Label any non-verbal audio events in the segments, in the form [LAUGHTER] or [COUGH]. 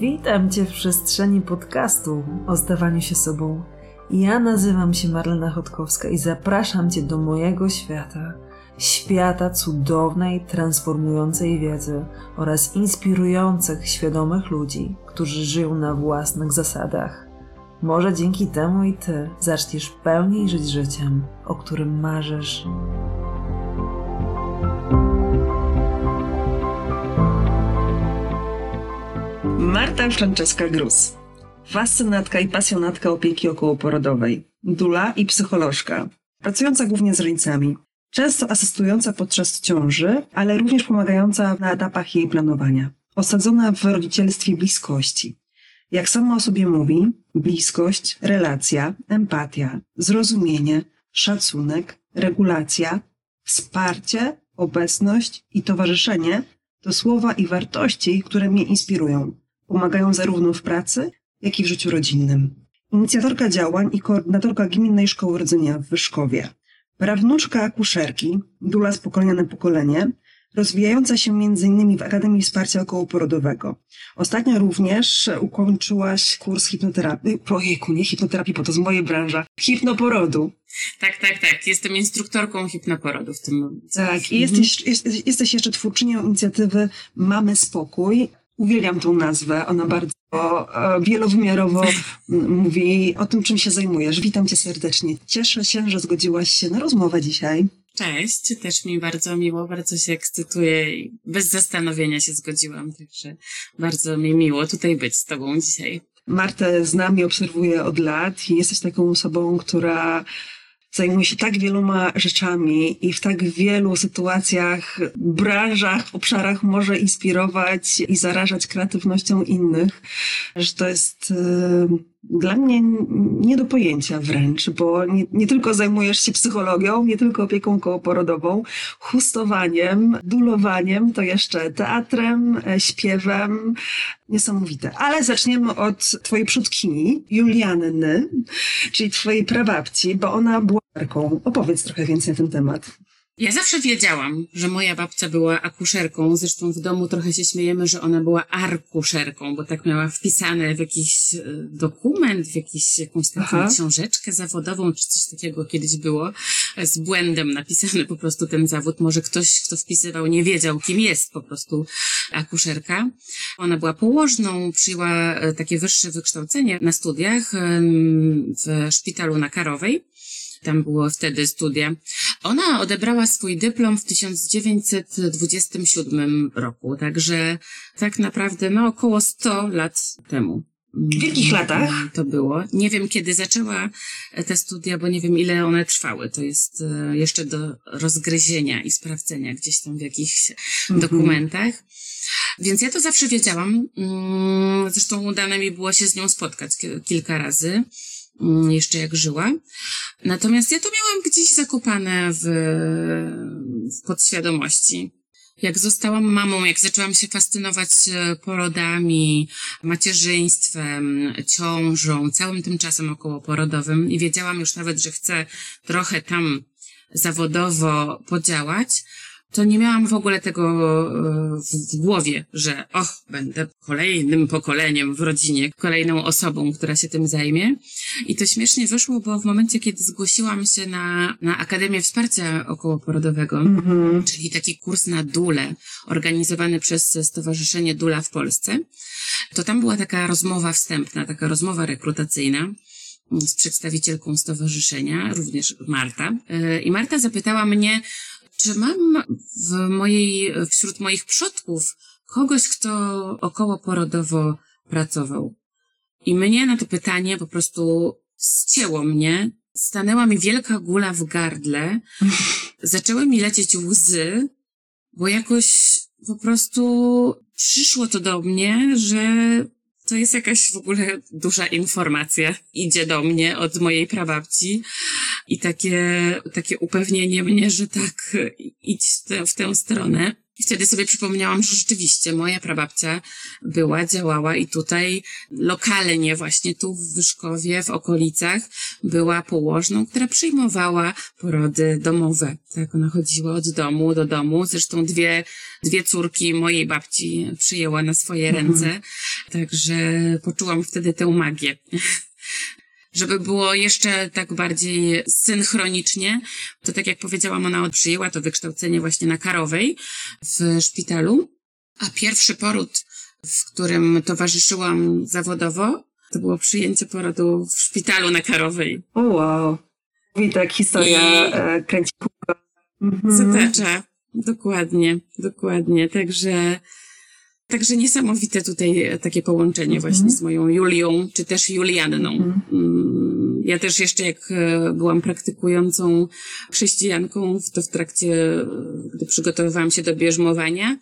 Witam Cię w przestrzeni podcastu o zdawaniu się sobą. Ja nazywam się Marlena Chodkowska i zapraszam Cię do mojego świata. Świata cudownej, transformującej wiedzy oraz inspirujących, świadomych ludzi, którzy żyją na własnych zasadach. Może dzięki temu i Ty zaczniesz pełniej żyć życiem, o którym marzysz. Marta Franceska Grus. Fascynatka i pasjonatka opieki okołoporodowej. Dula i psycholożka. Pracująca głównie z rodzicami. Często asystująca podczas ciąży, ale również pomagająca na etapach jej planowania. Osadzona w rodzicielstwie bliskości. Jak sama o sobie mówi, bliskość, relacja, empatia, zrozumienie, szacunek, regulacja, wsparcie, obecność i towarzyszenie to słowa i wartości, które mnie inspirują. Pomagają zarówno w pracy, jak i w życiu rodzinnym. Inicjatorka działań i koordynatorka Gminnej Szkoły Rodzenia w Wyszkowie. Prawnuczka akuszerki, dula z pokolenia na pokolenie, rozwijająca się m.in. w Akademii Wsparcia Okołoporodowego. Ostatnio również ukończyłaś kurs hipnoterapii, ojejku, nie hipnoterapii, bo to z mojej branży, hipnoporodu. Tak, tak, tak. Jestem instruktorką hipnoporodu w tym momencie. Tak, i jesteś, jest, jesteś jeszcze twórczynią inicjatywy Mamy Spokój. Uwielbiam tą nazwę, ona bardzo e, wielowymiarowo mówi o tym, czym się zajmujesz. Witam cię serdecznie. Cieszę się, że zgodziłaś się na rozmowę dzisiaj. Cześć, też mi bardzo miło, bardzo się ekscytuję i bez zastanowienia się zgodziłam, także bardzo mi miło tutaj być z Tobą dzisiaj. Martę znam i obserwuję od lat i jesteś taką osobą, która zajmuje się tak wieloma rzeczami i w tak wielu sytuacjach, branżach, obszarach może inspirować i zarażać kreatywnością innych, że to jest dla mnie nie do pojęcia wręcz, bo nie, nie, tylko zajmujesz się psychologią, nie tylko opieką kołoporodową, chustowaniem, dulowaniem, to jeszcze teatrem, e, śpiewem. Niesamowite. Ale zaczniemy od twojej przodkini, Julianny, czyli twojej prababci, bo ona była Opowiedz trochę więcej na ten temat. Ja zawsze wiedziałam, że moja babcia była akuszerką. Zresztą w domu trochę się śmiejemy, że ona była arkuszerką, bo tak miała wpisane w jakiś e, dokument, w jakiś, jakąś taką książeczkę zawodową, czy coś takiego kiedyś było, z błędem napisany po prostu ten zawód. Może ktoś, kto wpisywał, nie wiedział, kim jest po prostu akuszerka. Ona była położną, przyjęła e, takie wyższe wykształcenie na studiach w szpitalu na Karowej tam było wtedy studia. Ona odebrała swój dyplom w 1927 roku, także tak naprawdę no około 100 lat temu. W jakich latach? To było. Nie wiem, kiedy zaczęła te studia, bo nie wiem, ile one trwały. To jest e, jeszcze do rozgryzienia i sprawdzenia gdzieś tam w jakichś mhm. dokumentach. Więc ja to zawsze wiedziałam. Mm, zresztą udane mi było się z nią spotkać kilka razy. Mm, jeszcze jak żyła. Natomiast ja to miałam gdzieś zakopane w, w podświadomości. Jak zostałam mamą, jak zaczęłam się fascynować e, porodami, macierzyństwem, ciążą, całym tym czasem okołoporodowym i wiedziałam już nawet, że chcę trochę tam zawodowo podziałać, to nie miałam w ogóle tego e, w głowie, że och, będę kolejnym pokoleniem w rodzinie, kolejną osobą, która się tym zajmie. I to śmiesznie wyszło, bo w momencie, kiedy zgłosiłam się na, na Akademię Wsparcia Okołoporodowego, mm-hmm. czyli taki kurs na dule, organizowany przez Stowarzyszenie Dula w Polsce, to tam była taka rozmowa wstępna, taka rozmowa rekrutacyjna z przedstawicielką stowarzyszenia, również Marta. E, I Marta zapytała mnie, czy mam w mojej, wśród moich przodków kogoś, kto około porodowo pracował? I mnie na to pytanie po prostu ścięło mnie. Stanęła mi wielka gula w gardle. [LAUGHS] Zaczęły mi lecieć łzy, bo jakoś po prostu przyszło to do mnie, że to jest jakaś w ogóle duża informacja. Idzie do mnie od mojej prababci i takie, takie upewnienie mnie, że tak, idź w tę stronę. I wtedy sobie przypomniałam, że rzeczywiście moja prababcia była, działała i tutaj lokalnie właśnie tu w Wyszkowie, w okolicach była położną, która przyjmowała porody domowe. Tak, ona chodziła od domu do domu. Zresztą dwie, dwie córki mojej babci przyjęła na swoje mhm. ręce. Także poczułam wtedy tę magię. Żeby było jeszcze tak bardziej synchronicznie, to tak jak powiedziałam, ona przyjęła to wykształcenie właśnie na Karowej w szpitalu, a pierwszy poród, w którym towarzyszyłam zawodowo, to było przyjęcie porodu w szpitalu na Karowej. O wow. I tak historia I- e, kręci kółko. Mhm. Zatacza. Dokładnie, dokładnie. Także, także niesamowite tutaj takie połączenie Mhm. właśnie z moją Julią, czy też Julianną. Mhm. Mm, Ja też jeszcze jak e, byłam praktykującą chrześcijanką, to w trakcie, e, gdy przygotowywałam się do bierzmowania,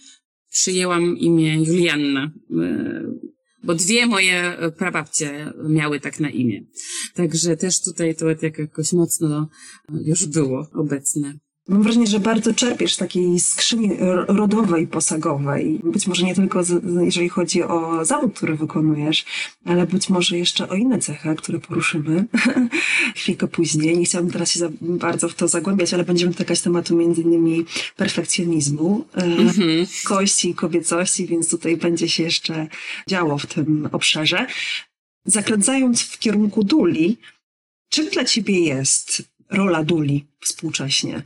przyjęłam imię Julianna, e, bo dwie moje prababcie miały tak na imię. Także też tutaj to tak jakoś mocno już było obecne. Mam wrażenie, że bardzo czerpiesz takiej skrzyni ro- rodowej, posagowej. Być może nie tylko z, jeżeli chodzi o zawód, który wykonujesz, ale być może jeszcze o inne cechy, które poruszymy [LAUGHS] chwilkę później. Nie chciałabym teraz się za bardzo w to zagłębiać, ale będziemy dotykać tematu między innymi perfekcjonizmu, e, Mhm. kości i kobiecości, więc tutaj będzie się jeszcze działo w tym obszarze. Zakręcając w kierunku duli, czym dla ciebie jest rola duli współcześnie?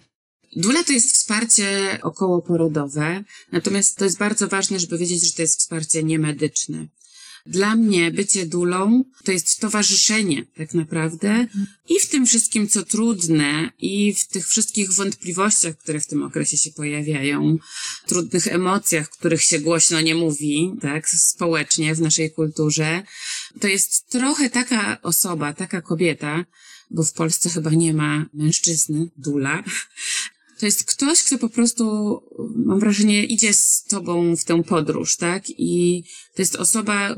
Dula to jest wsparcie okołoporodowe, natomiast to jest bardzo ważne, żeby wiedzieć, że to jest wsparcie niemedyczne. Dla mnie bycie dulą to jest towarzyszenie tak naprawdę i w tym wszystkim, co trudne, i w tych wszystkich wątpliwościach, które w tym okresie się pojawiają, trudnych emocjach, których się głośno nie mówi, tak, społecznie w naszej kulturze. To jest trochę taka osoba, taka kobieta, bo w Polsce chyba nie ma mężczyzny, dula, to jest ktoś, kto po prostu, mam wrażenie, idzie z tobą w tę podróż, tak? I to jest osoba,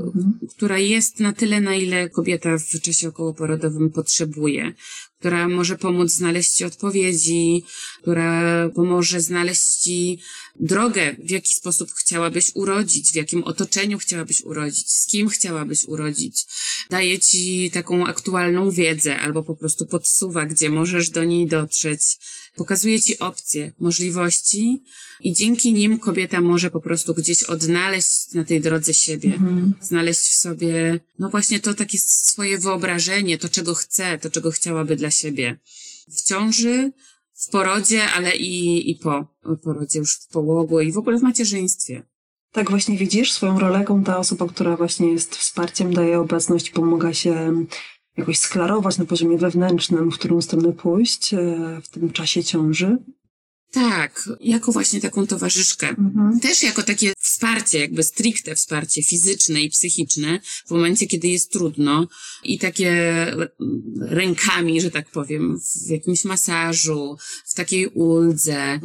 która jest na tyle, na ile kobieta w czasie okołoporodowym potrzebuje, która może pomóc znaleźć ci odpowiedzi, która pomoże znaleźć ci drogę, w jaki sposób chciałabyś urodzić, w jakim otoczeniu chciałabyś urodzić, z kim chciałabyś urodzić. Daje ci taką aktualną wiedzę albo po prostu podsuwa, gdzie możesz do niej dotrzeć. Pokazuje ci opcje, możliwości i dzięki nim kobieta może po prostu gdzieś odnaleźć na tej drodze siebie. Znaleźć w sobie, no właśnie to takie swoje wyobrażenie, to czego chce, to czego chciałaby dla siebie. W ciąży, w porodzie, ale i, i po porodzie, już w połogu i w ogóle w macierzyństwie. Tak właśnie widzisz swoją rolę, ta osoba, która właśnie jest wsparciem, daje obecność, pomaga się jakoś sklarować na poziomie wewnętrznym, w którą stronę pójść e, w tym czasie ciąży. Tak, jako właśnie taką towarzyszkę. Też jako takie wsparcie, jakby stricte wsparcie fizyczne i psychiczne w momencie, kiedy jest trudno i takie rękami, że tak powiem, w jakimś masażu, w takiej uldze,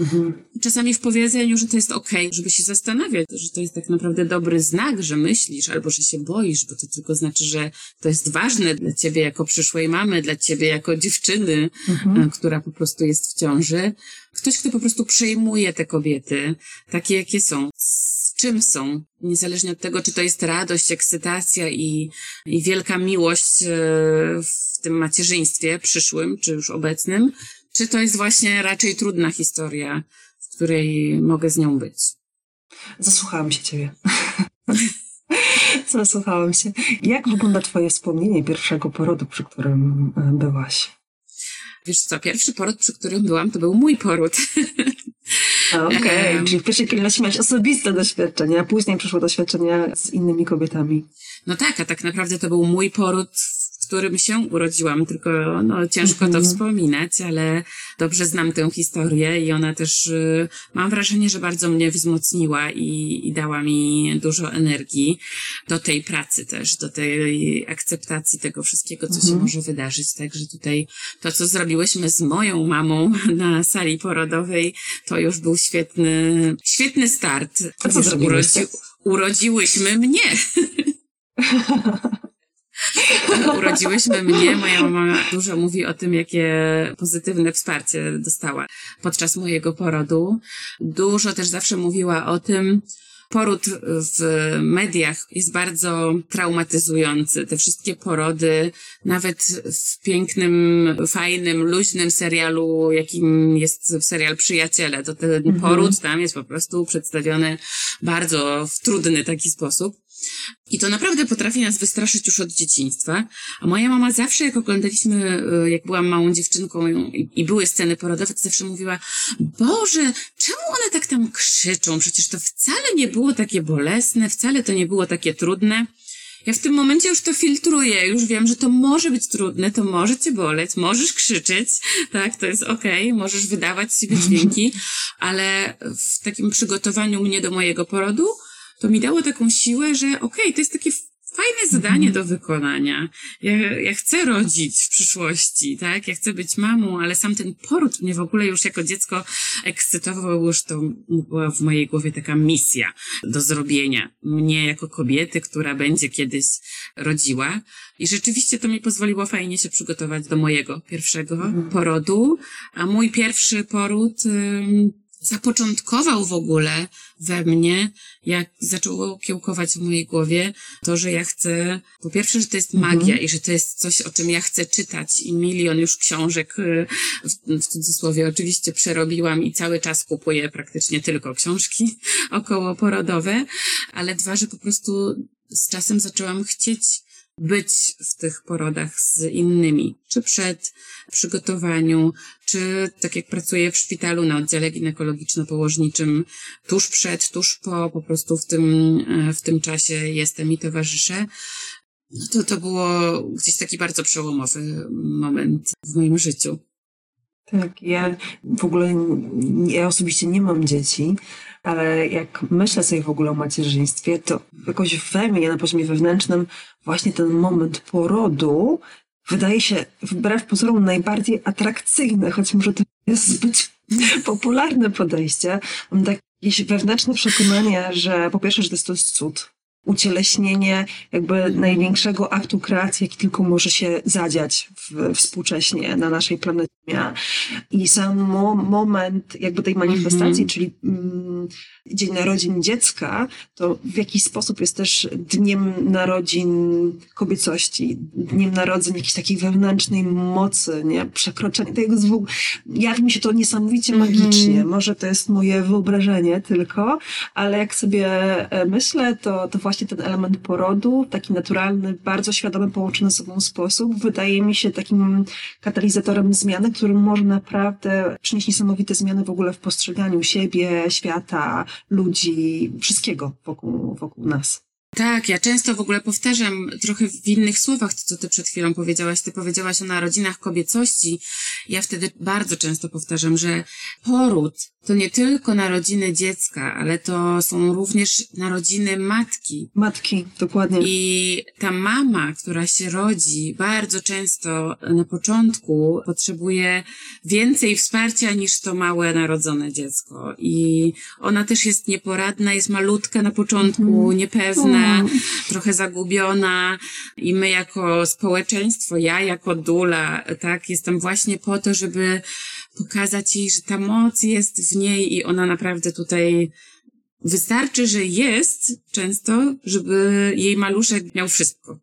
czasami w powiedzeniu, że to jest okej, żeby się zastanawiać, że to jest tak naprawdę dobry znak, że myślisz albo że się boisz, bo to tylko znaczy, że to jest ważne dla ciebie jako przyszłej mamy, dla ciebie jako dziewczyny, e, która po prostu jest w ciąży. Ktoś, kto po prostu przejmuje te kobiety, takie jakie są, z czym są, niezależnie od tego, czy to jest radość, ekscytacja i, i wielka miłość e, w tym macierzyństwie przyszłym, czy już obecnym, czy to jest właśnie raczej trudna historia, w której mogę z nią być. Zasłuchałam się ciebie. [LAUGHS] Zasłuchałam się. Jak wygląda twoje wspomnienie pierwszego porodu, przy którym e, byłaś? Wiesz co, pierwszy poród, przy którym byłam, to był mój poród. Okej, Em. czyli w pierwszej kolejności miałaś osobiste doświadczenia, a później przyszło doświadczenia z innymi kobietami. No tak, a tak naprawdę to był mój poród, w którym się urodziłam, tylko no, ciężko to Mhm. wspominać, ale dobrze znam tę historię i ona też, y, mam wrażenie, że bardzo mnie wzmocniła i, i dała mi dużo energii do tej pracy też, do tej akceptacji tego wszystkiego, co się Mhm. może wydarzyć. Także tutaj to, co zrobiłyśmy z moją mamą [LAUGHS] na sali porodowej, to już był świetny, świetny start. A co zrobiłyście? urodziłyśmy mnie. [LAUGHS] [LAUGHS] Urodziłyśmy mnie. Moja mama dużo mówi o tym, jakie pozytywne wsparcie dostała podczas mojego porodu. Dużo też zawsze mówiła o tym, Poród w mediach jest bardzo traumatyzujący. Te wszystkie porody, nawet w pięknym, fajnym, luźnym serialu, jakim jest serial Przyjaciele, to ten Mhm. poród tam jest po prostu przedstawiony bardzo w trudny taki sposób. I to naprawdę potrafi nas wystraszyć już od dzieciństwa. A moja mama zawsze, jak oglądaliśmy, e, jak byłam małą dziewczynką i, i były sceny porodowe, to zawsze mówiła, Boże, czemu one tak tam krzyczą? Przecież to wcale nie było takie bolesne, wcale to nie było takie trudne. Ja w tym momencie już to filtruję, już wiem, że to może być trudne, to może cię boleć, możesz krzyczeć, tak, to jest okej, okay, możesz wydawać z siebie dźwięki, ale w takim przygotowaniu mnie do mojego porodu, to mi dało taką siłę, że okej, okay, to jest takie fajne zadanie do wykonania. Ja, ja chcę rodzić w przyszłości, tak? Ja chcę być mamą, ale sam ten poród mnie w ogóle już jako dziecko ekscytował, już to była w mojej głowie taka misja do zrobienia. Mnie jako kobiety, która będzie kiedyś rodziła. I rzeczywiście to mi pozwoliło fajnie się przygotować do mojego pierwszego mhm. porodu. A mój pierwszy poród zapoczątkował w ogóle we mnie, jak zaczęło kiełkować w mojej głowie, to, że ja chcę, po pierwsze, że to jest magia mhm. i że to jest coś, o czym ja chcę czytać i milion już książek, y, w, w cudzysłowie oczywiście przerobiłam i cały czas kupuję praktycznie tylko książki [LAUGHS] okołoporodowe, ale dwa, że po prostu z czasem zaczęłam chcieć być w tych porodach z innymi, czy przed przygotowaniu, czy tak jak pracuję w szpitalu na oddziale ginekologiczno-położniczym, tuż przed, tuż po, po prostu w tym, e, w tym czasie jestem i towarzyszę. No to, to było gdzieś taki bardzo przełomowy moment w moim życiu. Tak, ja w ogóle, ja osobiście nie mam dzieci, ale jak myślę sobie w ogóle o macierzyństwie, to jakoś we mnie, na poziomie wewnętrznym, właśnie ten moment porodu wydaje się wbrew pozorom najbardziej atrakcyjny, choć może to jest zbyt [LAUGHS] popularne podejście. Mam jakieś wewnętrzne przekonanie, że po pierwsze, że to jest cud, ucieleśnienie jakby największego aktu kreacji, jaki tylko może się zadziać w, współcześnie na naszej planecie. I sam mo moment jakby tej manifestacji, mm -hmm. czyli mm, Dzień Narodzin Dziecka, to w jakiś sposób jest też dniem narodzin kobiecości, dniem narodzin jakiejś takiej wewnętrznej mocy, nie? Przekroczenia tego zwłok. Jawi mi się to niesamowicie mm -hmm. magicznie. Może to jest moje wyobrażenie tylko, ale jak sobie e, myślę, to, to właśnie ten element porodu, taki naturalny, bardzo świadomy, połączony ze sobą sposób, wydaje mi się takim katalizatorem zmiany, który może naprawdę przynieść niesamowite zmiany w ogóle w postrzeganiu siebie, świata, ludzi, wszystkiego wokół, wokół nas. Tak, ja często w ogóle powtarzam trochę w innych słowach to, co ty przed chwilą powiedziałaś. Ty powiedziałaś o narodzinach kobiecości. Ja wtedy bardzo często powtarzam, że poród to nie tylko narodziny dziecka, ale to są również narodziny matki. Matki, dokładnie. I ta mama, która się rodzi, bardzo często na początku potrzebuje więcej wsparcia niż to małe narodzone dziecko. I ona też jest nieporadna, jest malutka na początku, mm. niepewna, mm. trochę zagubiona. I my jako społeczeństwo, ja jako dula, tak, jestem właśnie po to, żeby pokazać jej, że ta moc jest w niej i ona naprawdę tutaj wystarczy, że jest często, żeby jej maluszek miał wszystko.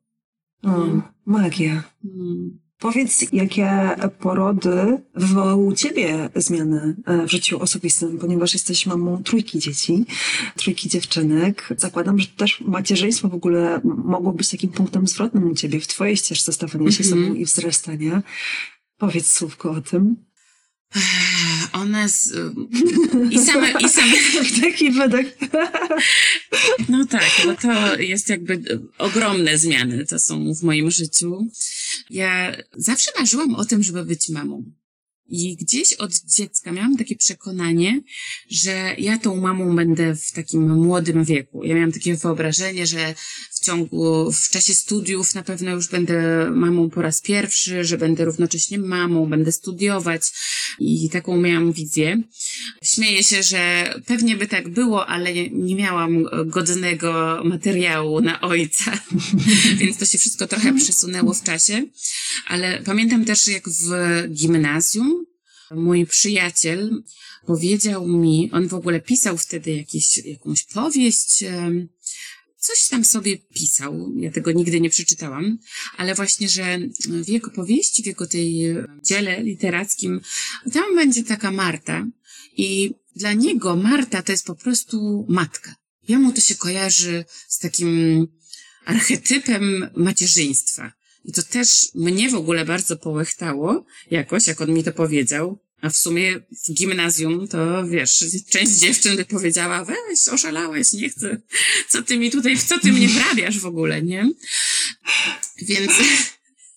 O, magia. Hmm. Powiedz, jakie porody wywołały u Ciebie zmiany e, w życiu osobistym, ponieważ jesteś mamą trójki dzieci, trójki dziewczynek. Zakładam, że też macierzyństwo w ogóle mogło być takim punktem zwrotnym u Ciebie w Twojej ścieżce stawania się mm -hmm. sobą i wzrastania. Powiedz słówko o tym. One z... I same... I same... [LAUGHS] Taki wydech. No tak, no to jest jakby ogromne zmiany to są w moim życiu. Ja zawsze marzyłam o tym, żeby być mamą. I gdzieś od dziecka miałam takie przekonanie, że ja tą mamą będę w takim młodym wieku. Ja miałam takie wyobrażenie, że ciągu, w czasie studiów na pewno już będę mamą po raz pierwszy, że będę równocześnie mamą, będę studiować i taką miałam wizję. Śmieję się, że pewnie by tak było, ale nie miałam godnego materiału na ojca, [LAUGHS] więc to się wszystko trochę przesunęło w czasie. Ale pamiętam też, jak w gimnazjum mój przyjaciel powiedział mi, on w ogóle pisał wtedy jakieś, jakąś powieść, coś tam sobie pisał, ja tego nigdy nie przeczytałam, ale właśnie, że w jego powieści, w jego tej dziele literackim, tam będzie taka Marta i dla niego Marta to jest po prostu matka. jemu to się kojarzy z takim archetypem macierzyństwa. I to też mnie w ogóle bardzo połechtało jakoś, jak on mi to powiedział. A w sumie w gimnazjum to wiesz, część dziewczyn by powiedziała, weź, oszalałeś, nie chcę. Co ty mi tutaj, co ty mnie wrabiasz w ogóle, nie? Więc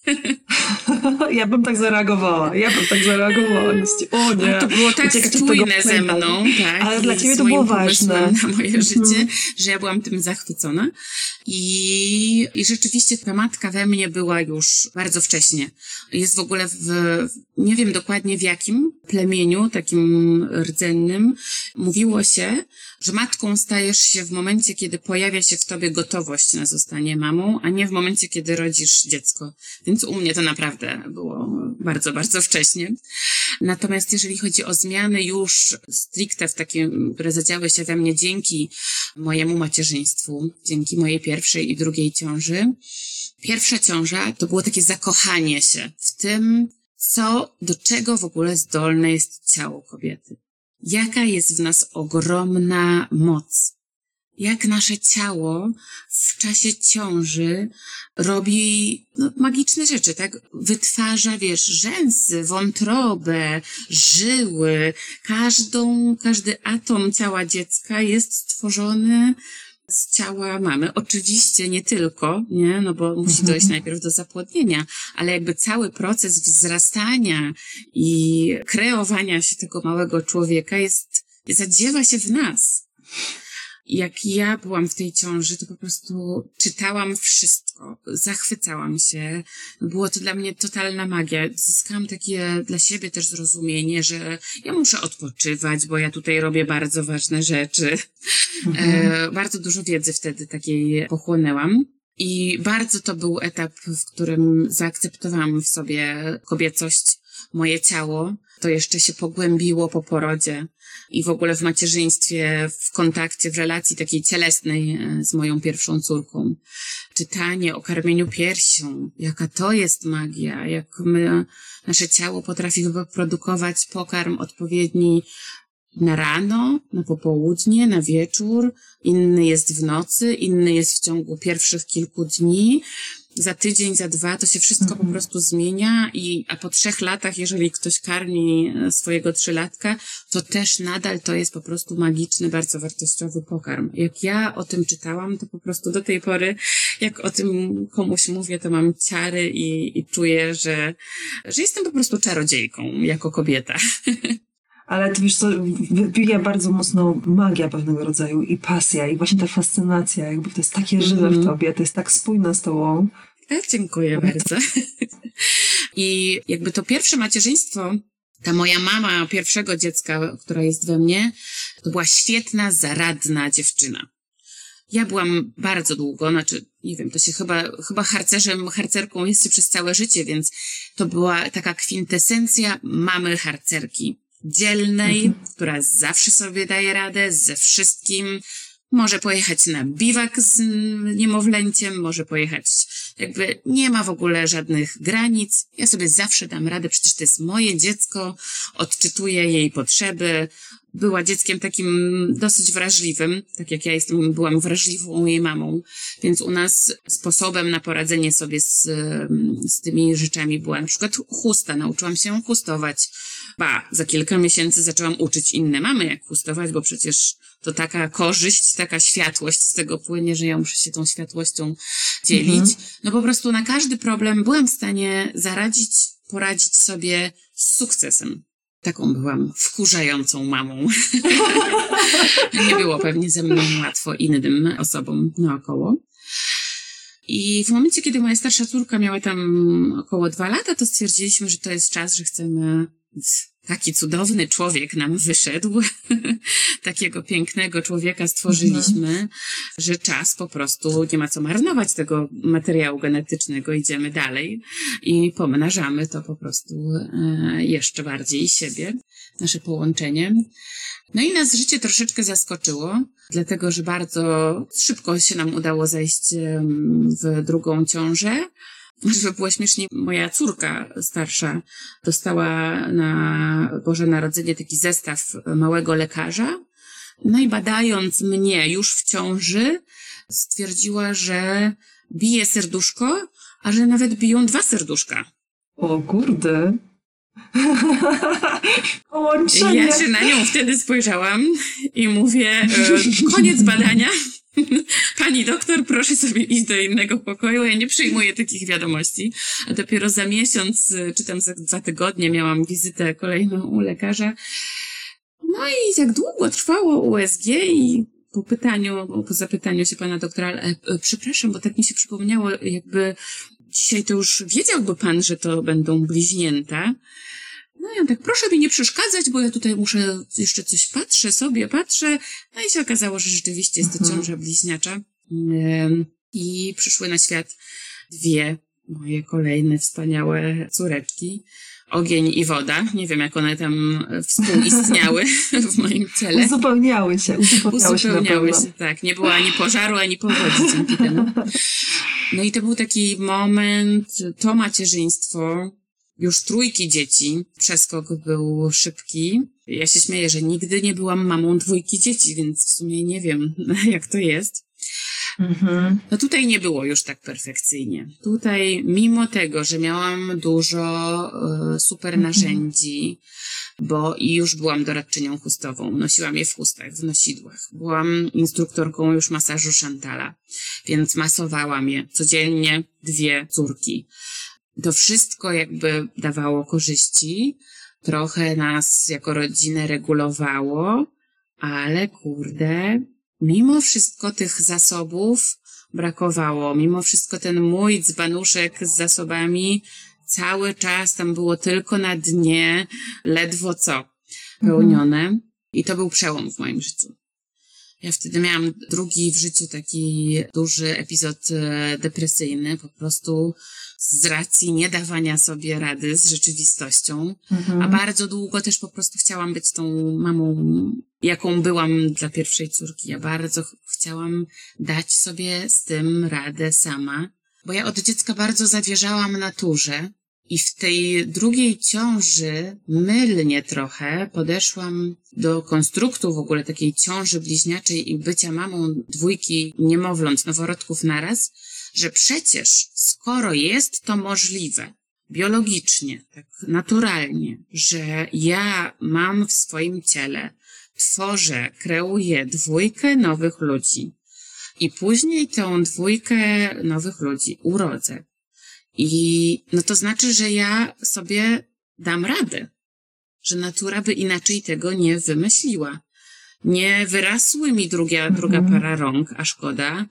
[LAUGHS] Ja bym tak zareagowała. Ja bym tak zareagowała. O nie. to było tak spójne ze mną, tak. Ale dla ciebie to było ważne. na moje Mhm. życie, że ja byłam tym zachwycona. I, I rzeczywiście ta matka we mnie była już bardzo wcześnie. Jest w ogóle w, nie wiem dokładnie w jakim plemieniu, takim rdzennym, mówiło się, że matką stajesz się w momencie, kiedy pojawia się w tobie gotowość na zostanie mamą, a nie w momencie, kiedy rodzisz dziecko. Więc u mnie to naprawdę było bardzo, bardzo wcześnie. Natomiast jeżeli chodzi o zmiany już stricte w takim, które zadziały się we mnie dzięki mojemu macierzyństwu, dzięki mojej pierwszej i drugiej ciąży, pierwsza ciąża to było takie zakochanie się w tym, co, do czego w ogóle zdolne jest ciało kobiety. Jaka jest w nas ogromna moc. Jak nasze ciało w czasie ciąży robi no, magiczne rzeczy, tak? Wytwarza, wiesz, rzęsy, wątrobę, żyły. Każdą, każdy atom ciała dziecka jest stworzony z ciała mamy. Oczywiście nie tylko, nie, no bo musi dojść najpierw do zapłodnienia, ale jakby cały proces wzrastania i kreowania się tego małego człowieka jest, zadziewa się w nas. Jak ja byłam w tej ciąży, to po prostu czytałam wszystko, zachwycałam się. Było to dla mnie totalna magia. Zyskałam takie dla siebie też zrozumienie, że ja muszę odpoczywać, bo ja tutaj robię bardzo ważne rzeczy. E, bardzo dużo wiedzy wtedy takiej pochłonęłam. I bardzo to był etap, w którym zaakceptowałam w sobie kobiecość, moje ciało. To jeszcze się pogłębiło po porodzie i w ogóle w macierzyństwie, w kontakcie, w relacji takiej cielesnej e, z moją pierwszą córką. Czytanie o karmieniu piersią, jaka to jest magia, jak my, nasze ciało potrafi wyprodukować pokarm odpowiedni na rano, na popołudnie, na wieczór, inny jest w nocy, inny jest w ciągu pierwszych kilku dni. Za tydzień, za dwa to się wszystko po prostu zmienia i, a po trzech latach, jeżeli ktoś karmi e, swojego trzylatka, to też nadal to jest po prostu magiczny, bardzo wartościowy pokarm. Jak ja o tym czytałam, to po prostu do tej pory, jak o tym komuś mówię, to mam ciary i, i czuję, że, że jestem po prostu czarodziejką jako kobieta. [LAUGHS] Ale to wiesz co, wybija bardzo mocno magia pewnego rodzaju i pasja i właśnie ta fascynacja, jakby to jest takie żywe w tobie, to jest tak spójne z tobą. A, dziękuję bardzo. [LAUGHS] I jakby to pierwsze macierzyństwo, ta moja mama pierwszego dziecka, która jest we mnie, to była świetna, zaradna dziewczyna. Ja byłam bardzo długo, znaczy, nie wiem, to się chyba, chyba harcerzem, harcerką jest się przez całe życie, więc to była taka kwintesencja mamy harcerki. Dzielnej, która zawsze sobie daje radę ze wszystkim, może pojechać na biwak z niemowlęciem, może pojechać, jakby nie ma w ogóle żadnych granic. Ja sobie zawsze dam radę, przecież to jest moje dziecko, odczytuję jej potrzeby. Była dzieckiem takim dosyć wrażliwym, tak jak ja jestem, byłam wrażliwą jej mamą, więc u nas sposobem na poradzenie sobie z, z tymi rzeczami była na przykład chusta. Nauczyłam się chustować. Ba, za kilka miesięcy zaczęłam uczyć inne mamy, jak chustować, bo przecież to taka korzyść, taka światłość z tego płynie, że ja muszę się tą światłością dzielić. No po prostu na każdy problem byłam w stanie zaradzić, poradzić sobie z sukcesem. Taką byłam wkurzającą mamą. [LAUGHS] Nie było pewnie ze mną łatwo innym osobom naokoło. I w momencie, kiedy moja starsza córka miała tam około dwa lata, to stwierdziliśmy, że to jest czas, że chcemy taki cudowny człowiek nam wyszedł, [LAUGHS] takiego pięknego człowieka stworzyliśmy, mhm. że czas po prostu nie ma co marnować tego materiału genetycznego, idziemy dalej i pomnażamy to po prostu e, jeszcze bardziej siebie, nasze połączenie. No i nas życie troszeczkę zaskoczyło, dlatego że bardzo szybko się nam udało zejść w drugą ciążę. Żeby było śmiesznie, moja córka starsza dostała na Boże Narodzenie taki zestaw małego lekarza, No i badając mnie już w ciąży, stwierdziła, że bije serduszko, a że nawet biją dwa serduszka. O kurde. [LAUGHS] Połączenie. Ja się na nią wtedy spojrzałam i mówię, e, koniec badania. [LAUGHS] Pani doktor, proszę sobie iść do innego pokoju. Ja nie przyjmuję takich wiadomości. A dopiero za miesiąc, e, czy tam za dwa tygodnie miałam wizytę kolejną u lekarza. No i tak długo trwało USG i po pytaniu, po zapytaniu się pana doktora, e, e, przepraszam, bo tak mi się przypomniało, jakby dzisiaj to już wiedziałby pan, że to będą bliźnięta. No i on tak, proszę mi nie przeszkadzać, bo ja tutaj muszę jeszcze coś patrzę sobie, patrzę. No i się okazało, że rzeczywiście jest to Mhm. ciąża bliźniacza. I przyszły na świat dwie moje kolejne wspaniałe córeczki. Ogień i woda. Nie wiem, jak one tam współistniały [LAUGHS] w moim ciele. Uzupełniały się, uzupełniały się Uzupełniały pewno. się, tak. Nie było ani pożaru, ani powodzi dzięki temu. [LAUGHS] No i to był taki moment, to macierzyństwo, już trójki dzieci. Przeskok był szybki. Ja się śmieję, że nigdy nie byłam mamą dwójki dzieci, więc w sumie nie wiem, [LAUGHS] jak to jest. Mhm. No tutaj nie było już tak perfekcyjnie. Tutaj, mimo tego, że miałam dużo e, super narzędzi, bo i już byłam doradczynią chustową, nosiłam je w chustach, w nosidłach. Byłam instruktorką już masażu Chantala, więc masowałam je codziennie dwie córki. To wszystko jakby dawało korzyści, trochę nas jako rodzinę regulowało, ale kurde, mimo wszystko tych zasobów brakowało. Mimo wszystko ten mój dzbanuszek z zasobami cały czas tam było tylko na dnie, ledwo co pełnione. I to był przełom w moim życiu. Ja wtedy miałam drugi w życiu taki duży epizod e, depresyjny, po prostu z racji niedawania sobie rady z rzeczywistością. Mhm. A bardzo długo też po prostu chciałam być tą mamą, jaką byłam dla pierwszej córki. Ja bardzo ch- chciałam dać sobie z tym radę sama, bo ja od dziecka bardzo zawierzałam naturze. I w tej drugiej ciąży mylnie trochę podeszłam do konstruktu w ogóle takiej ciąży bliźniaczej i bycia mamą dwójki niemowląt, noworodków naraz, że przecież skoro jest to możliwe, biologicznie, tak naturalnie, że ja mam w swoim ciele, tworzę, kreuję dwójkę nowych ludzi i później tą dwójkę nowych ludzi urodzę. I no to znaczy, że ja sobie dam radę, że natura by inaczej tego nie wymyśliła. Nie wyrasły mi druga, druga para rąk, a szkoda.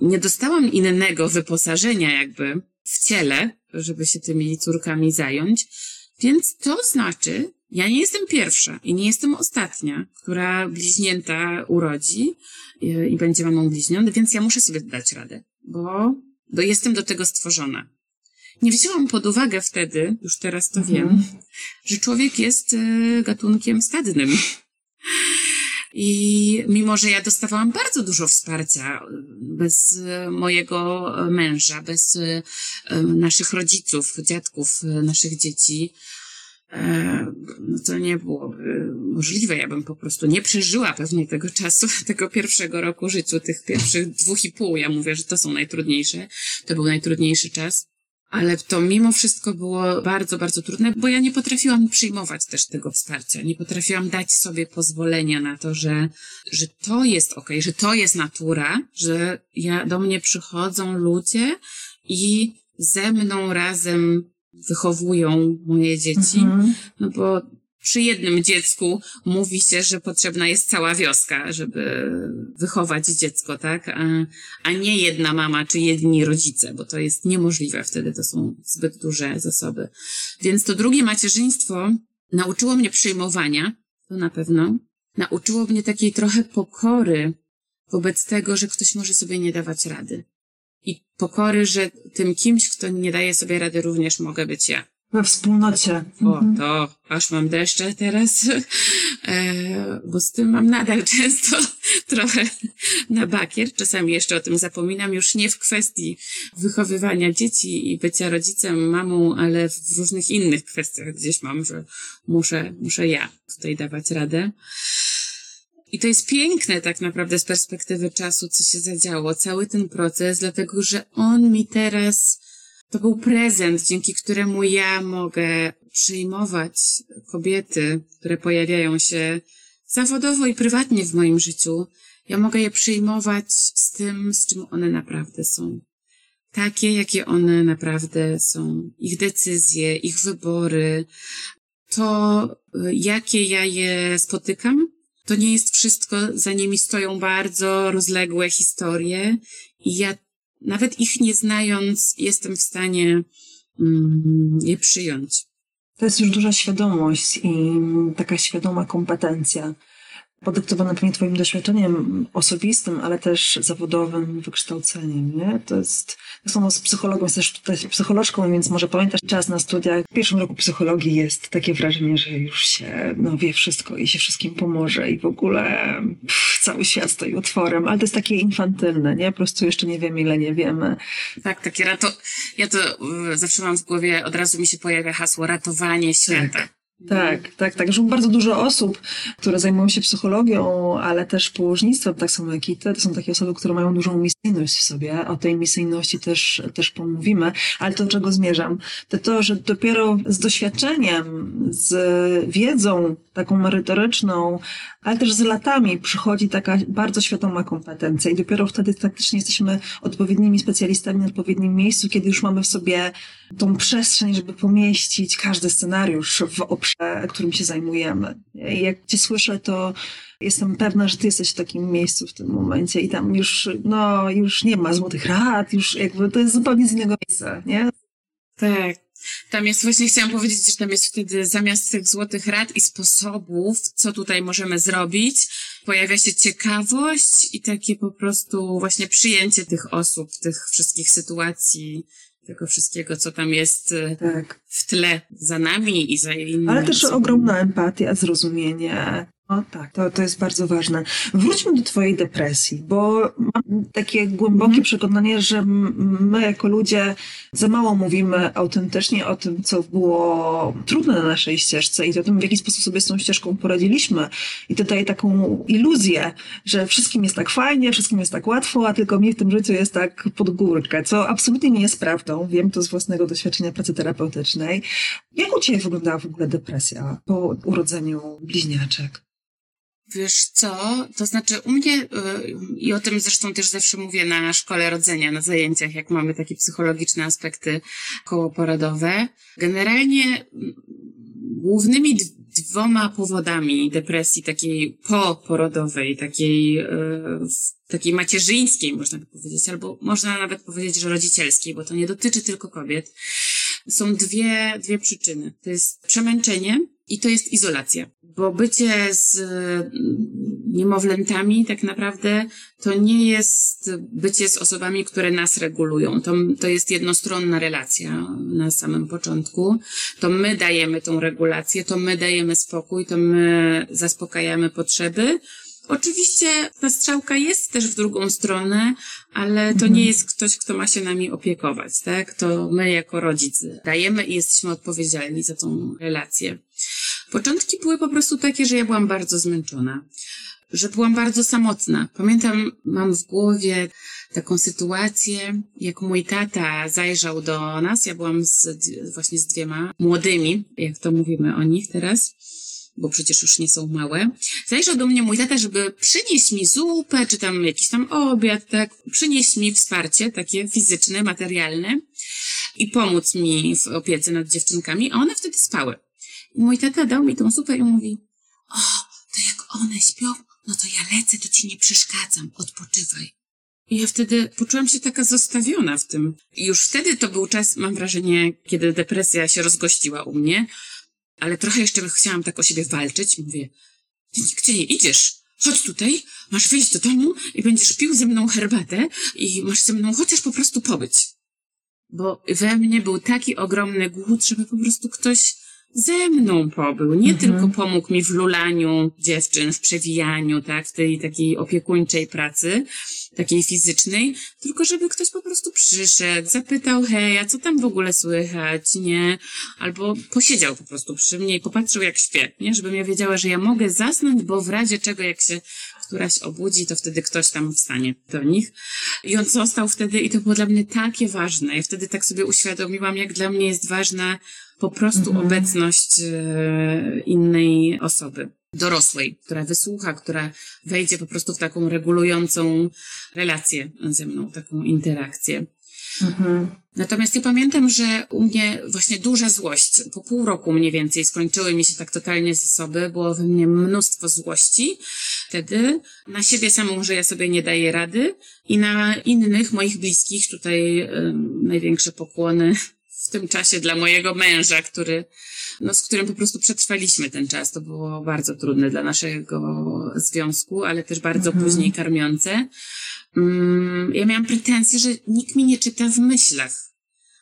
Nie dostałam innego wyposażenia jakby w ciele, żeby się tymi córkami zająć. Więc to znaczy, ja nie jestem pierwsza i nie jestem ostatnia, która bliźnięta urodzi i, i będzie mamą bliźniąt, więc ja muszę sobie dać radę, bo, bo jestem do tego stworzona. Nie wzięłam pod uwagę wtedy, już teraz to Mhm. wiem, że człowiek jest e, gatunkiem stadnym. [LAUGHS] I mimo, że ja dostawałam bardzo dużo wsparcia e, bez e, mojego męża, bez naszych rodziców, dziadków naszych dzieci, no to nie byłoby możliwe. Ja bym po prostu nie przeżyła pewnie tego czasu, [LAUGHS] tego pierwszego roku życiu, tych pierwszych dwóch i pół. Ja mówię, że to są najtrudniejsze. To był najtrudniejszy czas. Ale to mimo wszystko było bardzo, bardzo trudne, bo ja nie potrafiłam przyjmować też tego wsparcia. Nie potrafiłam dać sobie pozwolenia na to, że, że to jest okej, że to jest natura, że ja, do mnie przychodzą ludzie i ze mną razem wychowują moje dzieci. Mhm. No bo przy jednym dziecku mówi się, że potrzebna jest cała wioska, żeby wychować dziecko, tak? A, a nie jedna mama czy jedni rodzice, bo to jest niemożliwe wtedy, to są zbyt duże zasoby. Więc to drugie macierzyństwo nauczyło mnie przyjmowania, to na pewno. Nauczyło mnie takiej trochę pokory wobec tego, że ktoś może sobie nie dawać rady. I pokory, że tym kimś, kto nie daje sobie rady, również mogę być ja. We wspólnocie. O, Mhm. to aż mam deszcze teraz, [LAUGHS] e, bo z tym mam nadal często [LAUGHS] trochę na bakier. Czasami jeszcze o tym zapominam, już nie w kwestii wychowywania dzieci i bycia rodzicem, mamą, ale w różnych innych kwestiach gdzieś mam, że muszę, muszę ja tutaj dawać radę. I to jest piękne tak naprawdę z perspektywy czasu, co się zadziało, cały ten proces, dlatego że on mi teraz, to był prezent, dzięki któremu ja mogę przyjmować kobiety, które pojawiają się zawodowo i prywatnie w moim życiu. Ja mogę je przyjmować z tym, z czym one naprawdę są. Takie, jakie one naprawdę są. Ich decyzje, ich wybory, to jakie ja je spotykam, to nie jest wszystko, za nimi stoją bardzo rozległe historie i ja nawet ich nie znając jestem w stanie mm, je przyjąć. To jest już duża świadomość i taka świadoma kompetencja podyktowane pewnie Twoim doświadczeniem osobistym, ale też zawodowym wykształceniem, nie? To jest, tak samo z psychologą, jesteś tutaj psycholożką, więc może pamiętasz czas na studiach. W pierwszym roku psychologii jest takie wrażenie, że już się no, wie wszystko i się wszystkim pomoże i w ogóle pff, cały świat stoi otworem, ale to jest takie infantylne, nie? Po prostu jeszcze nie wiemy, ile nie wiemy. Tak, takie rato... Ja to y, zawsze mam w głowie, od razu mi się pojawia hasło ratowanie świata. Tak. Tak, tak, tak. Że bardzo dużo osób, które zajmują się psychologią, ale też położnictwem, tak samo jak i ty, to są takie osoby, które mają dużą misyjność w sobie. O tej misyjności też, też pomówimy. Ale to, do czego zmierzam, to to, że dopiero z doświadczeniem, z wiedzą taką merytoryczną, ale też z latami przychodzi taka bardzo świadoma kompetencja i dopiero wtedy faktycznie jesteśmy odpowiednimi specjalistami na odpowiednim miejscu, kiedy już mamy w sobie tą przestrzeń, żeby pomieścić każdy scenariusz w obszarze, którym się zajmujemy. I jak cię słyszę, to jestem pewna, że ty jesteś w takim miejscu w tym momencie i tam już, no, już nie ma złotych rad, już jakby to jest zupełnie z innego miejsca, nie? Tak. Tam jest, właśnie chciałam powiedzieć, że tam jest wtedy zamiast tych złotych rad i sposobów, co tutaj możemy zrobić, pojawia się ciekawość i takie po prostu właśnie przyjęcie tych osób, tych wszystkich sytuacji, tego wszystkiego, co tam jest e, tak. w tle za nami i za innymi. Ale też ogromna empatia, zrozumienie, o tak, to, to jest bardzo ważne. Wróćmy do Twojej depresji, bo mam takie głębokie mm. przekonanie, że my jako ludzie za mało mówimy autentycznie o tym, co było trudne na naszej ścieżce i o tym, w jaki sposób sobie z tą ścieżką poradziliśmy. I to daje taką iluzję, że wszystkim jest tak fajnie, wszystkim jest tak łatwo, a tylko mi w tym życiu jest tak pod górkę, co absolutnie nie jest prawdą. Wiem to z własnego doświadczenia pracy terapeutycznej. Jak u Ciebie wyglądała w ogóle depresja po urodzeniu bliźniaczek? Wiesz co, to znaczy u mnie, y, i o tym zresztą też zawsze mówię na szkole rodzenia, na zajęciach, jak mamy takie psychologiczne aspekty kołoporodowe. Generalnie mm, głównymi dwoma powodami depresji takiej poporodowej, takiej, y, takiej macierzyńskiej, można by powiedzieć, albo można nawet powiedzieć, że rodzicielskiej, bo to nie dotyczy tylko kobiet, są dwie, dwie przyczyny. To jest przemęczenie i to jest izolacja. Bo bycie z mm, niemowlętami tak naprawdę to nie jest bycie z osobami, które nas regulują. To, to jest jednostronna relacja na samym początku. To my dajemy tą regulację, to my dajemy spokój, to my zaspokajamy potrzeby, Oczywiście ta strzałka jest też w drugą stronę, ale to nie mhm. jest ktoś, kto ma się nami opiekować, tak? To my jako rodzice dajemy i jesteśmy odpowiedzialni za tą relację. Początki były po prostu takie, że ja byłam bardzo zmęczona, że byłam bardzo samotna. Pamiętam, mam w głowie taką sytuację, jak mój tata zajrzał do nas, ja byłam z, właśnie z dwiema młodymi, jak to mówimy o nich teraz, bo przecież już nie są małe. Zajrzał do mnie mój tata, żeby przynieść mi zupę, czy tam jakiś tam obiad, tak, przynieść mi wsparcie takie fizyczne, materialne i pomóc mi w opiece nad dziewczynkami, a one wtedy spały. I mój tata dał mi tą zupę i mówi, o, to jak one śpią, no to ja lecę, to ci nie przeszkadzam, odpoczywaj. I ja wtedy poczułam się taka zostawiona w tym. Już wtedy to był czas, mam wrażenie, kiedy depresja się rozgościła u mnie, ale trochę jeszcze chciałam tak o siebie walczyć. Mówię, ty nigdzie nie idziesz. Chodź tutaj, masz wyjść do domu i będziesz pił ze mną herbatę i masz ze mną chociaż po prostu pobyć. Bo we mnie był taki ogromny głód, żeby po prostu ktoś ze mną pobył. Nie mhm. tylko pomógł mi w lulaniu dziewczyn, w przewijaniu, tak, w tej takiej opiekuńczej pracy, takiej fizycznej, tylko żeby ktoś po prostu przyszedł, zapytał, hej, a co tam w ogóle słychać, nie? Albo posiedział po prostu przy mnie i popatrzył jak śpię, nie? Żebym ja wiedziała, że ja mogę zasnąć, bo w razie czego jak się któraś obudzi, to wtedy ktoś tam wstanie do nich. I on został wtedy i to było dla mnie takie ważne. Ja wtedy tak sobie uświadomiłam, jak dla mnie jest ważna po prostu mhm. obecność e, innej osoby dorosłej, która wysłucha, która wejdzie po prostu w taką regulującą relację ze mną, taką interakcję. Mhm. Natomiast ja pamiętam, że u mnie właśnie duża złość, po pół roku mniej więcej skończyły mi się tak totalnie zasoby, było we mnie mnóstwo złości wtedy na siebie samą, że ja sobie nie daję rady i na innych moich bliskich, tutaj y, największe pokłony w tym czasie dla mojego męża, który, no, z którym po prostu przetrwaliśmy ten czas. To było bardzo trudne dla naszego związku, ale też bardzo mhm. później karmiące. Mm, ja miałam pretensje, że nikt mi nie czyta w myślach,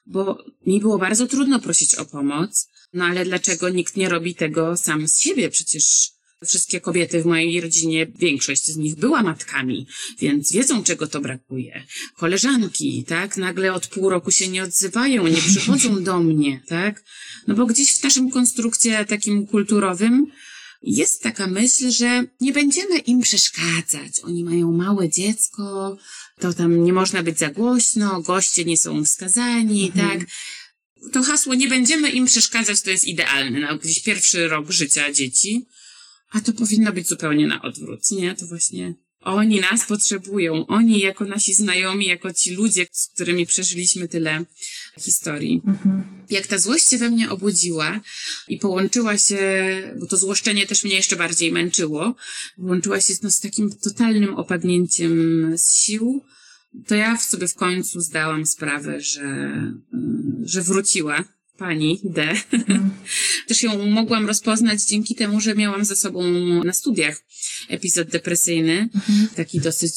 bo mi było bardzo trudno prosić o pomoc, no ale dlaczego nikt nie robi tego sam z siebie? Przecież wszystkie kobiety w mojej rodzinie, większość z nich była matkami, więc wiedzą, czego to brakuje. Koleżanki, tak, nagle od pół roku się nie odzywają, nie przychodzą [LAUGHS] do mnie, tak? No bo gdzieś w naszym konstrukcie takim kulturowym jest taka myśl, że nie będziemy im przeszkadzać. Oni mają małe dziecko, to tam nie można być za głośno, goście nie są wskazani, mhm. tak? To hasło nie będziemy im przeszkadzać to jest idealne na gdzieś pierwszy rok życia dzieci. A to powinno być zupełnie na odwrót, nie? To właśnie oni nas potrzebują. Oni jako nasi znajomi, jako ci ludzie, z którymi przeżyliśmy tyle historii. Mhm. Jak ta złość się we mnie obudziła i połączyła się, bo to złoszczenie też mnie jeszcze bardziej męczyło, połączyła się no, z takim totalnym opadnięciem z sił, to ja w sobie w końcu zdałam sprawę, że, że wróciła pani D. Mm. [LAUGHS] Też ją mogłam rozpoznać dzięki temu, że miałam ze sobą na studiach epizod depresyjny, mm. taki dosyć,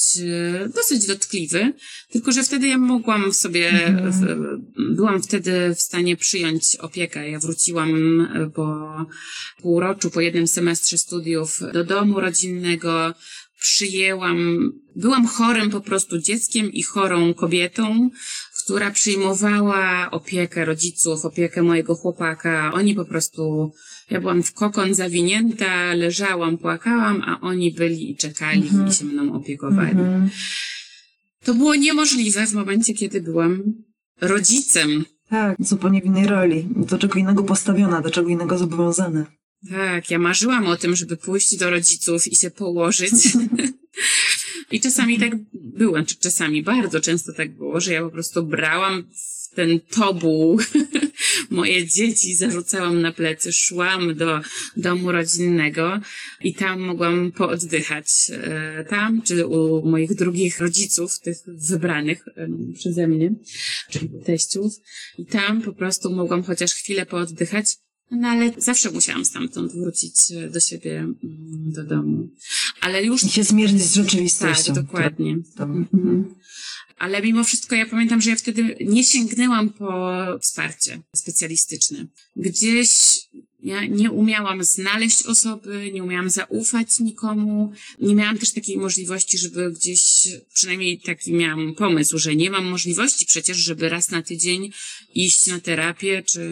dosyć dotkliwy, tylko że wtedy ja mogłam sobie, mm. w, byłam wtedy w stanie przyjąć opiekę. Ja wróciłam po półroczu, po jednym semestrze studiów do domu rodzinnego, przyjęłam, byłam chorym po prostu dzieckiem i chorą kobietą, która przyjmowała opiekę rodziców, opiekę mojego chłopaka. Oni po prostu, ja byłam w kokon zawinięta, leżałam, płakałam, a oni byli i czekali mhm. i się mną opiekowali. Mhm. To było niemożliwe w momencie, kiedy byłam rodzicem. Tak, zupełnie w innej roli. Do czego innego postawiona, do czego innego zobowiązana. Tak, ja marzyłam o tym, żeby pójść do rodziców i się położyć. [LAUGHS] I czasami tak było, czy czasami bardzo często tak było, że ja po prostu brałam ten tobuł [LAUGHS] moje dzieci, zarzucałam na plecy, szłam do domu rodzinnego i tam mogłam pooddychać. E, tam, czy u moich drugich rodziców, tych wybranych przeze mnie, czyli teściów. I tam po prostu mogłam chociaż chwilę pooddychać no ale zawsze musiałam stamtąd wrócić e, do siebie, mm, do domu. Ale już... I się zmierzyć z rzeczywistością. Tak, dokładnie. Mhm. Ale mimo wszystko ja pamiętam, że ja wtedy nie sięgnęłam po wsparcie specjalistyczne. Gdzieś ja nie umiałam znaleźć osoby, nie umiałam zaufać nikomu, nie miałam też takiej możliwości, żeby gdzieś, przynajmniej taki miałam pomysł, że nie mam możliwości przecież, żeby raz na tydzień iść na terapię, czy,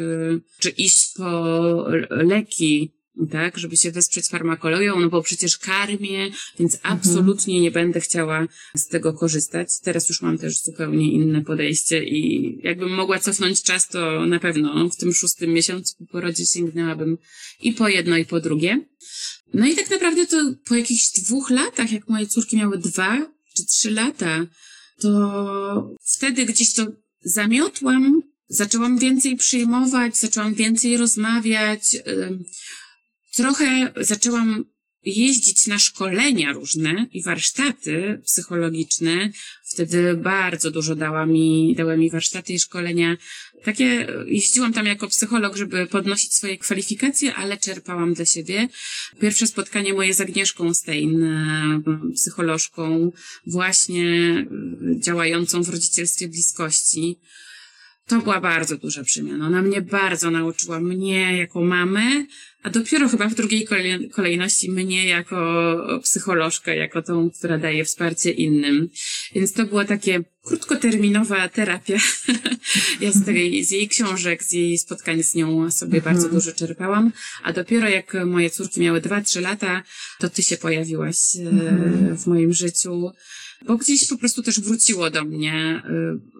czy iść po leki tak, żeby się wesprzeć farmakologią, no bo przecież karmię, więc mhm. absolutnie nie będę chciała z tego korzystać. Teraz już mam też zupełnie inne podejście i jakbym mogła cofnąć czas, to na pewno w tym szóstym miesiącu po porodzie sięgnęłabym i po jedno, i po drugie. No i tak naprawdę to po jakichś dwóch latach, jak moje córki miały dwa czy trzy lata, to wtedy gdzieś to zamiotłam, zaczęłam więcej przyjmować, zaczęłam więcej rozmawiać, trochę zaczęłam jeździć na szkolenia różne i warsztaty psychologiczne. Wtedy bardzo dużo dała mi, dały mi warsztaty i szkolenia. Takie, jeździłam tam jako psycholog, żeby podnosić swoje kwalifikacje, ale czerpałam dla siebie. Pierwsze spotkanie moje z Agnieszką Stein, e, psycholożką, właśnie e, działającą w rodzicielstwie bliskości to była bardzo duża przemiana. Ona mnie bardzo nauczyła, mnie jako mamę, a dopiero chyba w drugiej kolejności mnie jako psycholożkę, jako tą, która daje wsparcie innym. Więc to była takie krótkoterminowa terapia. [LAUGHS] ja z, tej, z jej książek, z jej spotkań z nią sobie mhm. bardzo dużo czerpałam, a dopiero jak moje córki miały 2-3 lata, to ty się pojawiłaś e, mhm. w moim życiu bo gdzieś po prostu też wróciło do mnie.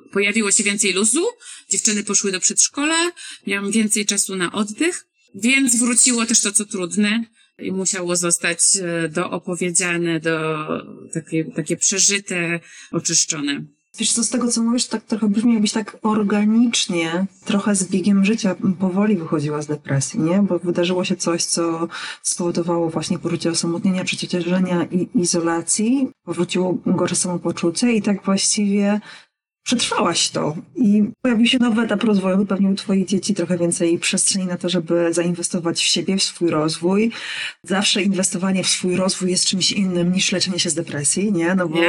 Y, pojawiło się więcej luzu, dziewczyny poszły do przedszkola, miałam więcej czasu na oddech, więc wróciło też to, co trudne i musiało zostać y, doopowiedziane, do takie, takie przeżyte, oczyszczone. Wiesz co, z tego co mówisz, tak trochę brzmi jakbyś tak organicznie, trochę z biegiem życia powoli wychodziła z depresji, nie? Bo wydarzyło się coś, co spowodowało właśnie poczucie osamotnienia, przeciążenia i izolacji, powróciło gorsze samopoczucie i tak właściwie przetrwałaś to i pojawił się nowy etap rozwoju, pewnie u twoich dzieci trochę więcej przestrzeni na to, żeby zainwestować w siebie, w swój rozwój. Zawsze inwestowanie w swój rozwój jest czymś innym niż leczenie się z depresji, nie? No bo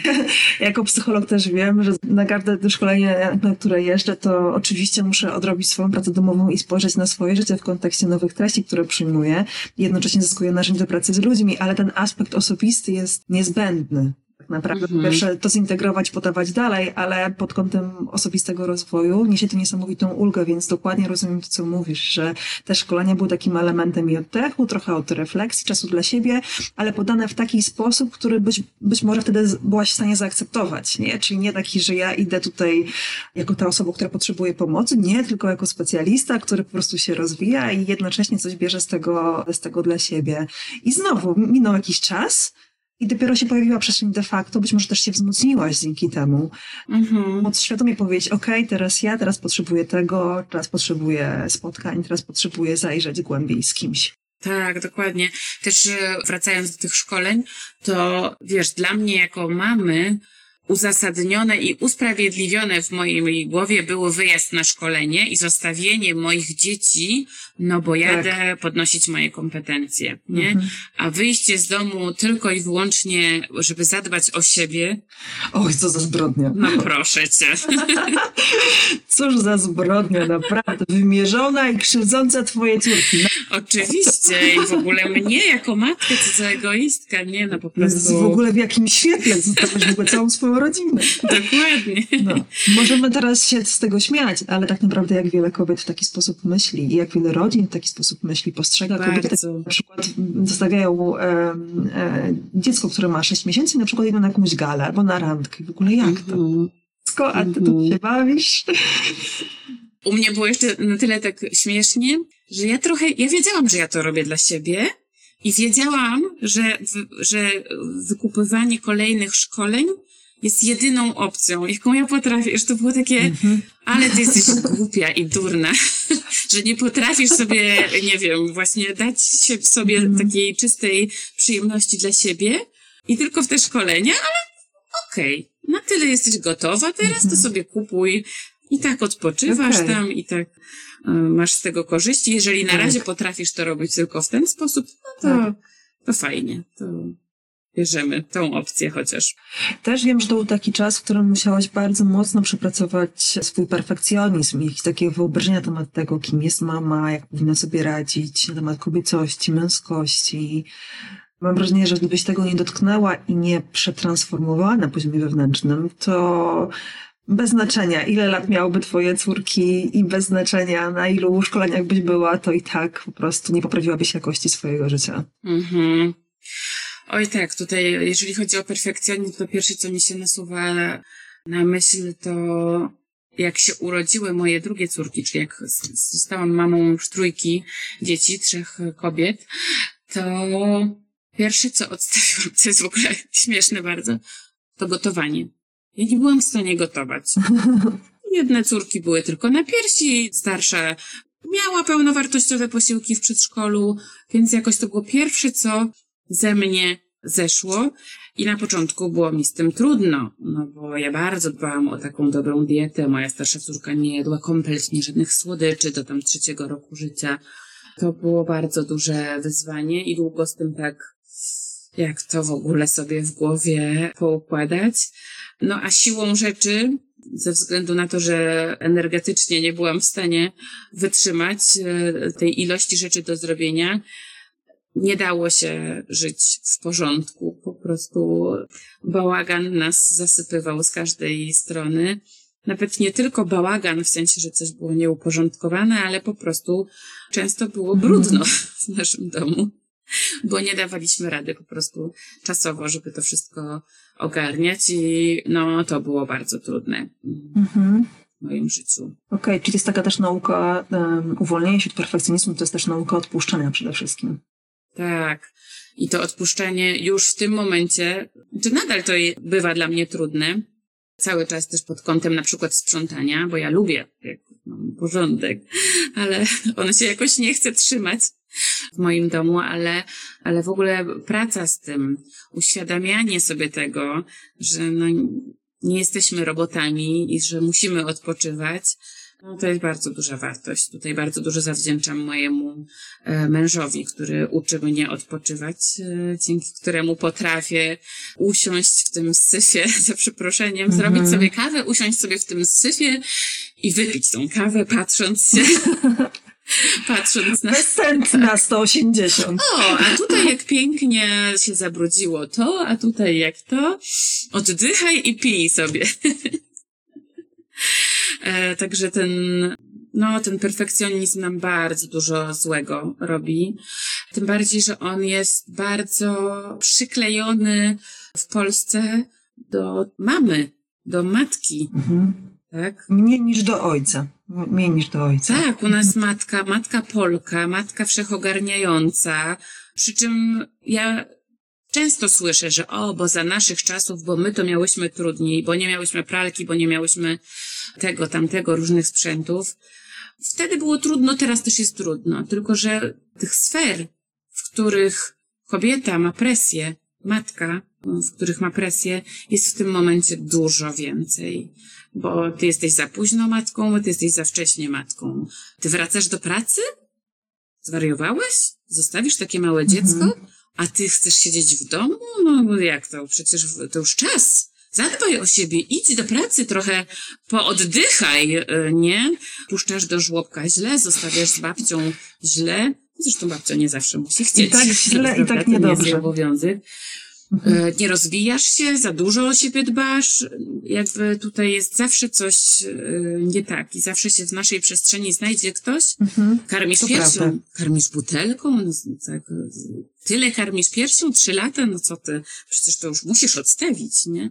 [LAUGHS] jako psycholog też wiem, że na każde szkolenie, na które jeżdżę, to oczywiście muszę odrobić swoją pracę domową i spojrzeć na swoje życie w kontekście nowych treści, które przyjmuję. Jednocześnie zyskuję narzędzie do pracy z ludźmi, ale ten aspekt osobisty jest niezbędny tak naprawdę. Mhm. Pierwsze to zintegrować, podawać dalej, ale pod kątem osobistego rozwoju niesie to niesamowitą ulgę, więc dokładnie rozumiem to, co mówisz, że te szkolenia były takim elementem i oddechu, trochę autorefleksji, czasu dla siebie, ale podane w taki sposób, który być, być może wtedy byłaś w stanie zaakceptować, nie? Czyli nie taki, że ja idę tutaj jako ta osoba, która potrzebuje pomocy, nie, tylko jako specjalista, który po prostu się rozwija i jednocześnie coś bierze z tego, z tego dla siebie. I znowu minął jakiś czas, i dopiero się pojawiła przestrzeń de facto, być może też się wzmocniłaś dzięki temu. Mhm. Móc świadomie powiedzieć, ok, teraz ja, teraz potrzebuję tego, teraz potrzebuję spotkań, teraz potrzebuję zajrzeć głębiej z kimś. Tak, dokładnie. Też e, wracając do tych szkoleń, to wiesz, dla mnie jako mamy, uzasadnione i usprawiedliwione w mojej głowie było wyjazd na szkolenie i zostawienie moich dzieci, no bo jadę tak. podnosić moje kompetencje, nie? Mhm. A wyjście z domu tylko i wyłącznie, żeby zadbać o siebie. Oj, co za zbrodnia. No proszę cię. [LAUGHS] Cóż za zbrodnia, naprawdę. Wymierzona i krzywdząca twoje córki. No. Oczywiście i w ogóle mnie jako matkę, co za egoistka, nie? No po prostu. W ogóle w jakim świetle zostałaś w ogóle całą swoją rodzinę. Dokładnie. No. Możemy teraz się z tego śmiać, ale tak naprawdę jak wiele kobiet w taki sposób myśli i jak wiele rodzin w taki sposób myśli, postrzega Bardzo. kobiety, na przykład zostawiają e, e, dziecko, które ma 6 miesięcy i na przykład idą na jakąś galę albo na randkę. W ogóle jak to? Mm -hmm. A ty tu mhm. się bawisz? U mnie było jeszcze na tyle tak śmiesznie, że ja trochę, ja wiedziałam, że ja to robię dla siebie, i wiedziałam, że, że wykupywanie kolejnych szkoleń jest jedyną opcją, jaką ja potrafię. Że to było takie, mm-hmm. ale ty jesteś głupia i durna, [LAUGHS] że nie potrafisz sobie, nie wiem, właśnie dać sobie mm-hmm. takiej czystej przyjemności dla siebie i tylko w te szkolenia, ale okej, okay, na tyle jesteś gotowa teraz, mm-hmm. to sobie kupuj i tak odpoczywasz okay. tam i tak y, masz z tego korzyści. Jeżeli na tak. razie potrafisz to robić tylko w ten sposób, no to, tak. to fajnie. To bierzemy tą opcję chociaż. Też wiem, że to był taki czas, w którym musiałaś bardzo mocno przepracować swój perfekcjonizm i takie wyobrażenia na temat tego, kim jest mama, jak powinna sobie radzić, na temat kobiecości, męskości. Mam wrażenie, że gdybyś tego nie dotknęła i nie przetransformowała na poziomie wewnętrznym, to bez znaczenia, ile lat miałyby twoje córki i bez znaczenia, na ilu szkoleniach byś była, to i tak po prostu nie poprawiłabyś jakości swojego życia. Mhm. Oj tak, tutaj jeżeli chodzi o perfekcjonizm, to pierwsze co mi się nasuwa na myśl to jak się urodziły moje drugie córki, czyli jak zostałam mamą już trójki dzieci, trzech kobiet, to pierwsze co odstawiłam, co jest w ogóle [LAUGHS] śmieszne bardzo, to gotowanie. Ja nie byłam w stanie gotować. [LAUGHS] Jedne córki były tylko na piersi, starsza miała pełnowartościowe posiłki w przedszkolu, więc jakoś to było pierwsze, co ze mnie zeszło i na początku było mi z tym trudno, no bo ja bardzo dbałam o taką dobrą dietę. Moja starsza córka nie jadła kompletnie żadnych słodyczy do tam trzeciego roku życia. To było bardzo duże wyzwanie i długo z tym tak, jak to w ogóle sobie w głowie poukładać. No a siłą rzeczy, ze względu na to, że energetycznie nie byłam w stanie wytrzymać e, tej ilości rzeczy do zrobienia, nie dało się żyć w porządku. Po prostu bałagan nas zasypywał z każdej strony. Nawet nie tylko bałagan, w sensie, że coś było nieuporządkowane, ale po prostu często było brudno [LAUGHS] w naszym domu, bo nie dawaliśmy rady po prostu czasowo, żeby to wszystko ogarniać i no to było bardzo trudne Mhm. w moim życiu. Okej, czyli jest taka też nauka um, uwolnienia się od perfekcjonizmu, to jest też nauka odpuszczania przede wszystkim. Tak. I to odpuszczenie już w tym momencie, czy nadal to bywa dla mnie trudne, cały czas też pod kątem na przykład sprzątania, bo ja lubię jak mam porządek, ale [LAUGHS] on się jakoś nie chce trzymać w moim domu, ale, ale w ogóle praca z tym, uświadamianie sobie tego, że no, nie jesteśmy robotami i że musimy odpoczywać, no to jest bardzo duża wartość. Tutaj bardzo dużo zawdzięczam mojemu e, mężowi, który uczy mnie odpoczywać, e, dzięki któremu potrafię usiąść w tym syfie, [LAUGHS] za przeproszeniem, Mhm. zrobić sobie kawę, usiąść sobie w tym syfie i wypić tą kawę, patrząc się, [LAUGHS] patrząc na Cent na 180. o, a tutaj jak pięknie się zabrudziło to, a tutaj jak to. Oddychaj i pij sobie. [LAUGHS] e, także ten, no, ten perfekcjonizm nam bardzo dużo złego robi. Tym bardziej, że on jest bardzo przyklejony w Polsce do mamy, do matki, Mhm. tak? Mniej niż do ojca. Mniej niż do ojca. Tak, u nas matka, matka Polka, matka wszechogarniająca. Przy czym ja często słyszę, że o, bo za naszych czasów, bo my to miałyśmy trudniej, bo nie miałyśmy pralki, bo nie miałyśmy tego, tamtego, różnych sprzętów. Wtedy było trudno, teraz też jest trudno. Tylko, że tych sfer, w których kobieta ma presję, matka, w których ma presję, jest w tym momencie dużo więcej. Bo ty jesteś za późno matką, bo ty jesteś za wcześnie matką. Ty wracasz do pracy? Zwariowałeś? Zostawisz takie małe dziecko? A ty chcesz siedzieć w domu? No bo jak to? Przecież to już czas. Zadbaj o siebie, idź do pracy trochę, pooddychaj, y, nie? Puszczasz do żłobka źle, zostawiasz z babcią źle. Zresztą babcia nie zawsze musi chcieć. I tak źle, i tak? To nie jest niedobrze. obowiązek. E, Nie rozwijasz się, za dużo o siebie dbasz. Jakby tutaj jest zawsze coś e, nie tak i zawsze się w naszej przestrzeni znajdzie ktoś. Mhm. Karmisz To piersią, prawda. karmisz butelką, no, tak, tyle karmisz piersią, trzy lata, no co ty, przecież to już musisz odstawić, nie?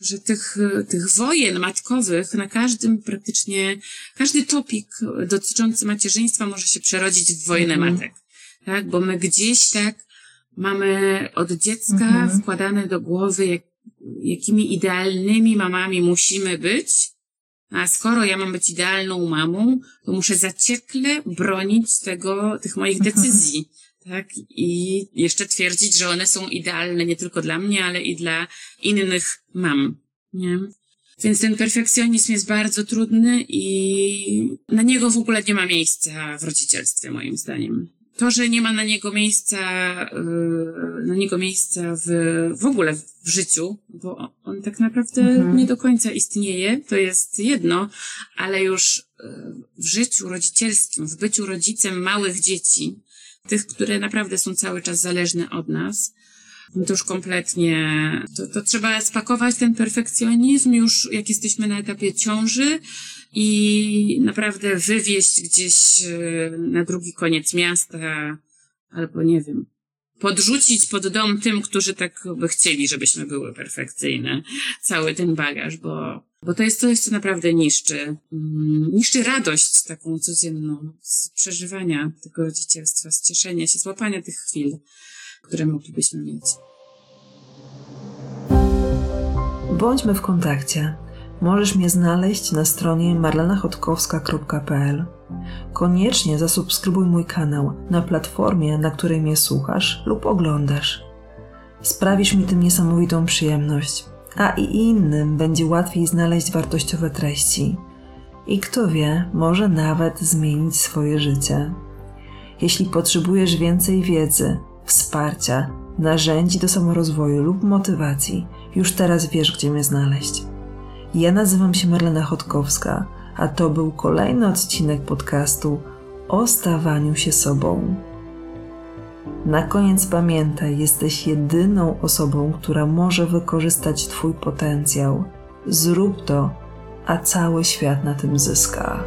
Że tych, tych wojen matkowych na każdym praktycznie, każdy topik dotyczący macierzyństwa może się przerodzić w wojnę Mhm. matek. Tak, bo my gdzieś tak mamy od dziecka Mhm. wkładane do głowy, jak, jakimi idealnymi mamami musimy być, a skoro ja mam być idealną mamą, to muszę zaciekle bronić tego, tych moich Mhm. decyzji. Tak? I jeszcze twierdzić, że one są idealne nie tylko dla mnie, ale i dla innych mam. Nie? Więc ten perfekcjonizm jest bardzo trudny i na niego w ogóle nie ma miejsca w rodzicielstwie, moim zdaniem. To, że nie ma na niego miejsca, yy, na niego miejsca w, w ogóle w życiu, bo on tak naprawdę Mhm. nie do końca istnieje, to jest jedno, ale już yy, w życiu rodzicielskim, w byciu rodzicem małych dzieci, tych, które naprawdę są cały czas zależne od nas, no to już kompletnie, to, to trzeba spakować ten perfekcjonizm już jak jesteśmy na etapie ciąży i naprawdę wywieźć gdzieś e, na drugi koniec miasta, albo nie wiem, podrzucić pod dom tym, którzy tak by chcieli, żebyśmy były perfekcyjne, cały ten bagaż, bo, bo to jest coś, co naprawdę niszczy, mm, niszczy radość taką codzienną z przeżywania tego rodzicielstwa, z cieszenia się, z łapania tych chwil, które moglibyśmy mieć. Bądźmy w kontakcie. Możesz mnie znaleźć na stronie marlenachotkowska.pl. Koniecznie zasubskrybuj mój kanał na platformie, na której mnie słuchasz lub oglądasz. Sprawisz mi tym niesamowitą przyjemność, a i innym będzie łatwiej znaleźć wartościowe treści. I kto wie, może nawet zmienić swoje życie. Jeśli potrzebujesz więcej wiedzy, wsparcia, narzędzi do samorozwoju lub motywacji, Już teraz wiesz, gdzie mnie znaleźć. Ja nazywam się Marlena Chodkowska, a to był kolejny odcinek podcastu o stawaniu się sobą. Na koniec pamiętaj, jesteś jedyną osobą, która może wykorzystać Twój potencjał. Zrób to, a cały świat na tym zyska.